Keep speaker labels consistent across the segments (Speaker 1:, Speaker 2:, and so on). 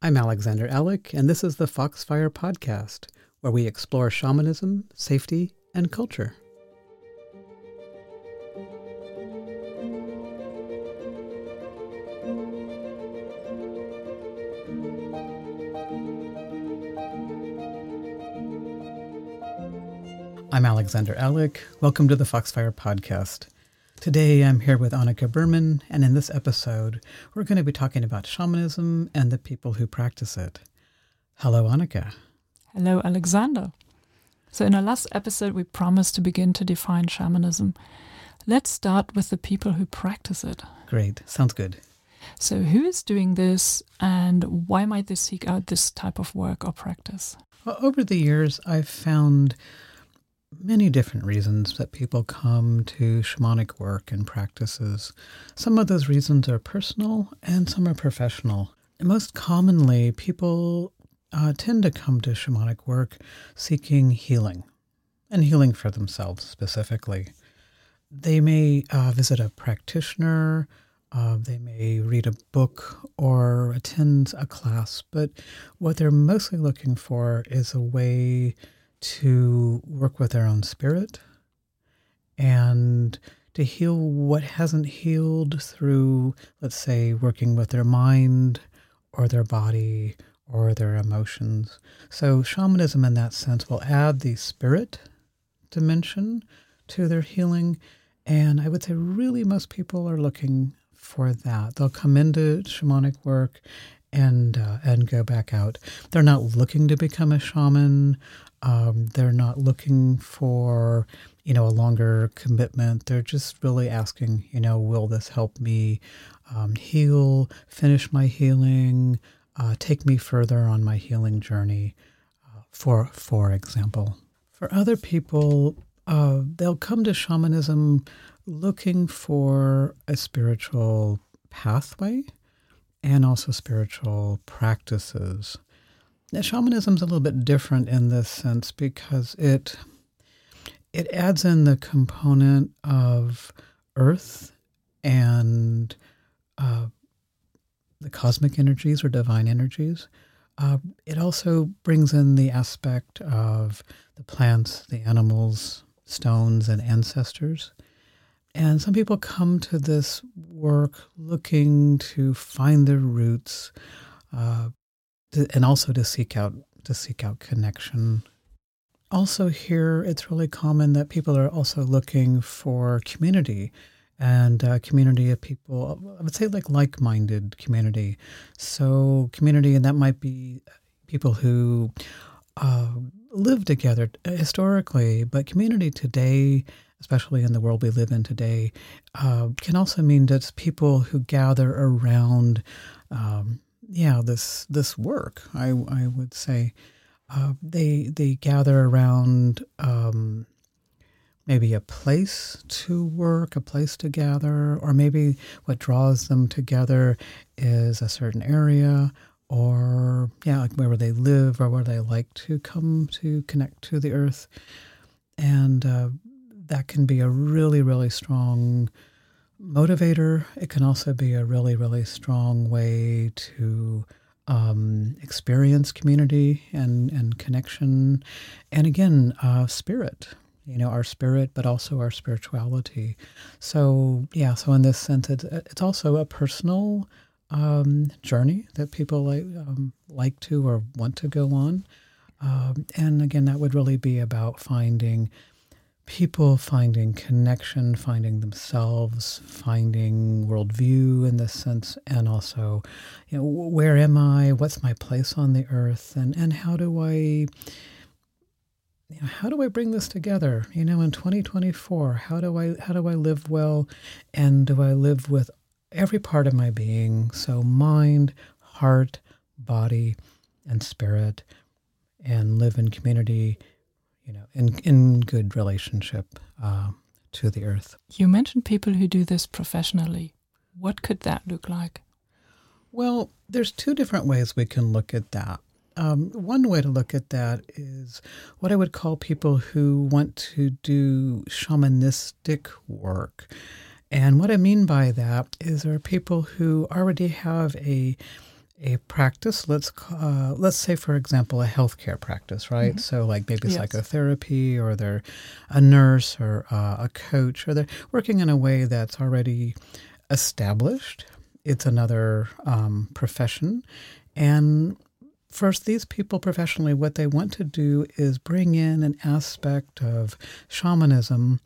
Speaker 1: I'm Alexander Alec, and this is the Foxfire Podcast, where we explore shamanism, safety, and culture. I'm Alexander Alec. Welcome to the Foxfire Podcast. Today I'm here with Annika Berman, and in this episode, we're going to be talking about shamanism and the people who practice it. Hello, Annika.
Speaker 2: Hello, Alexander. So, in our last episode, we promised to begin to define shamanism. Let's start with the people who practice it.
Speaker 1: Great. Sounds good.
Speaker 2: So, who is doing this and why might they seek out this type of work or practice?
Speaker 1: Well, over the years, I've found many different reasons that people come to shamanic work and practices. Some of those reasons are personal and some are professional. And most commonly, people uh, tend to come to shamanic work seeking healing and healing for themselves specifically. They may uh, visit a practitioner, uh, they may read a book or attend a class, but what they're mostly looking for is a way to work with their own spirit and to heal what hasn't healed through, let's say, working with their mind or their body or their emotions. So, shamanism in that sense will add the spirit dimension to their healing. And I would say, really, most people are looking for that. They'll come into shamanic work and uh, and go back out. They're not looking to become a shaman. Um, they're not looking for you know a longer commitment. They're just really asking, you know, will this help me um, heal, finish my healing, uh, take me further on my healing journey? Uh, for for example, for other people, uh, they'll come to shamanism looking for a spiritual pathway and also spiritual practices. Now, shamanism is a little bit different in this sense because it it adds in the component of earth and uh, the cosmic energies or divine energies. Uh, it also brings in the aspect of the plants, the animals, stones, and ancestors. And some people come to this work looking to find their roots, uh, and also to seek out to seek out connection. Also, here it's really common that people are also looking for community and a community of people. I would say like like-minded community. So community, and that might be people who uh, live together historically, but community today especially in the world we live in today, uh, can also mean just people who gather around, um, yeah, this this work. I I would say uh, they they gather around. Um, maybe a place to work, a place to gather, or maybe what draws them together is a certain area or yeah, like where they live or where they like to come to connect to the earth. And uh, that can be a really, really strong motivator. It can also be a really, really strong way to um, experience community and, and connection. And again, uh, spirit, you know, our spirit, but also our spirituality. So, yeah, so in this sense, it's, it's also a personal um, journey that people like, um, like to or want to go on. Um, and again, that would really be about finding people finding connection, finding themselves, finding worldview in this sense, and also, you know, where am I? What's my place on the earth? And and how do I, you know, how do I bring this together? You know, in 2024, how do I how do I live well, and do I live with every part of my being? So mind, heart, body, and spirit, and live in community you know, in in good relationship uh, to the earth.
Speaker 2: You mentioned people who do this professionally. What could that look like?
Speaker 1: Well, there's two different ways we can look at that. Um, one way to look at that is what I would call people who want to do shamanistic work. And what I mean by that is there are people who already have a a practice let's uh, let's say for example a healthcare practice right mm-hmm. so like maybe yes. psychotherapy or they're a nurse or uh, a coach or they're working in a way that's already established it's another um, profession and first these people professionally what they want to do is bring in an aspect of shamanism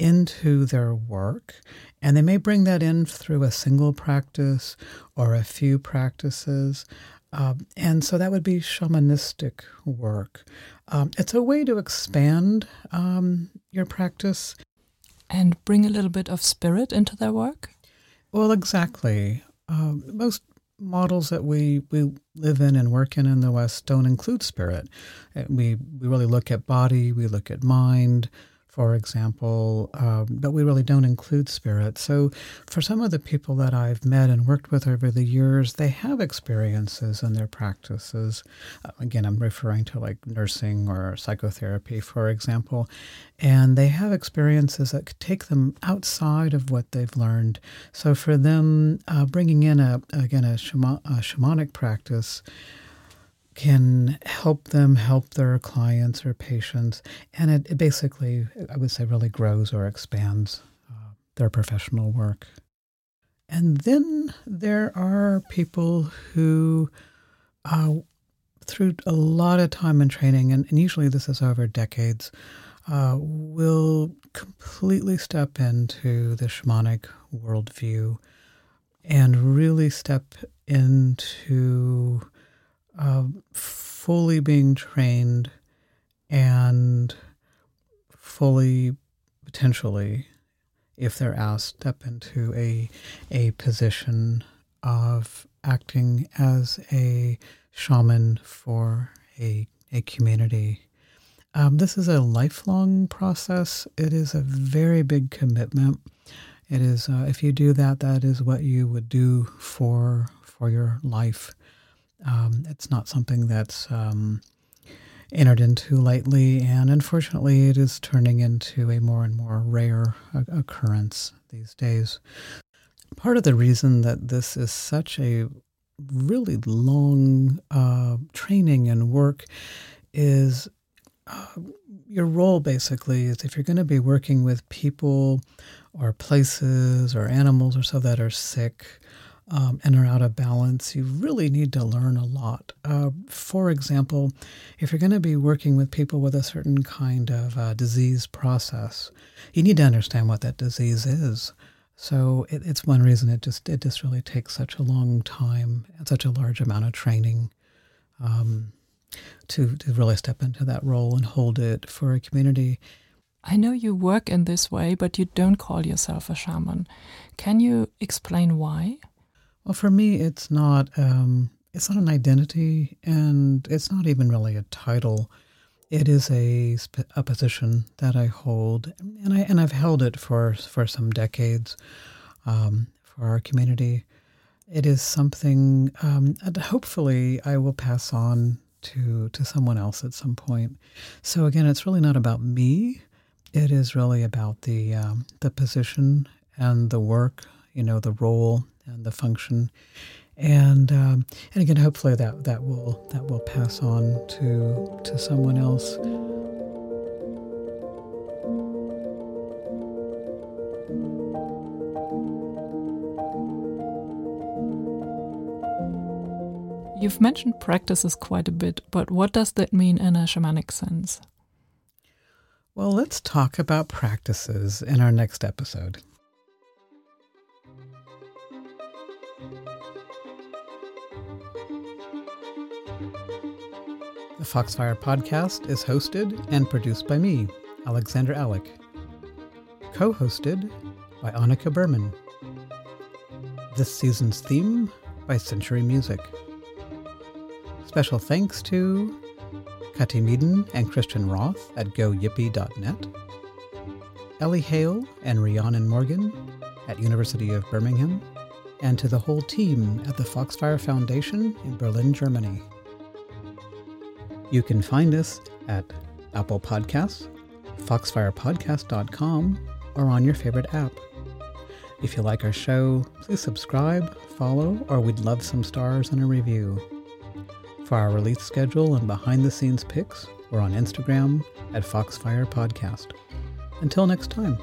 Speaker 1: into their work. And they may bring that in through a single practice or a few practices. Um, and so that would be shamanistic work. Um, it's a way to expand um, your practice.
Speaker 2: And bring a little bit of spirit into their work?
Speaker 1: Well, exactly. Um, most models that we, we live in and work in in the West don't include spirit. Uh, we, we really look at body, we look at mind, for example, um, but we really don't include spirit. So, for some of the people that I've met and worked with over the years, they have experiences in their practices. Uh, again, I'm referring to like nursing or psychotherapy, for example, and they have experiences that take them outside of what they've learned. So, for them, uh, bringing in a again a, shama- a shamanic practice can help them help their clients or patients. And it, it basically, I would say, really grows or expands uh, their professional work. And then there are people who, uh, through a lot of time and training, and, and usually this is over decades, uh, will completely step into the shamanic worldview and really step into uh, fully being trained and fully potentially if they're asked step into a a position of acting as a shaman for a a community. Um, this is a lifelong process. It is a very big commitment. It is uh, if you do that, that is what you would do for for your life. Um, it's not something that's um, entered into lightly, and unfortunately, it is turning into a more and more rare occurrence these days. Part of the reason that this is such a really long uh, training and work is uh, your role basically is if you're going to be working with people or places or animals or so that are sick um, and are out of balance, you really need to learn a lot. Uh, for example, if you're going to be working with people with a certain kind of uh, disease process, you need to understand what that disease is. So it, it's one reason it just it just really takes such a long time and such a large amount of training um, to to really step into that role and hold it for a community.
Speaker 2: I know you work in this way, but you don't call yourself a shaman. Can you explain why?
Speaker 1: Well, for me, it's not um, it's not an identity, and it's not even really a title. It is a, a position that I hold, and I and I've held it for for some decades um, for our community. It is something um, that hopefully I will pass on to to someone else at some point. So again, it's really not about me. It is really about the um, the position and the work, you know, the role and the function. And um, and again, hopefully that, that will that will pass on to to someone else.
Speaker 2: You've mentioned practices quite a bit, but what does that mean in a shamanic sense?
Speaker 1: Well, let's talk about practices in our next episode. The Foxfire podcast is hosted and produced by me, Alexander Alec. Co hosted by Annika Berman. This season's theme by Century Music. Special thanks to Kati Meaden and Christian Roth at goyippie.net, Ellie Hale and Rhiannon Morgan at University of Birmingham, and to the whole team at the Foxfire Foundation in Berlin, Germany. You can find us at Apple Podcasts, foxfirepodcast.com, or on your favorite app. If you like our show, please subscribe, follow, or we'd love some stars and a review. For our release schedule and behind the scenes pics, we're on Instagram at Foxfire Podcast. Until next time.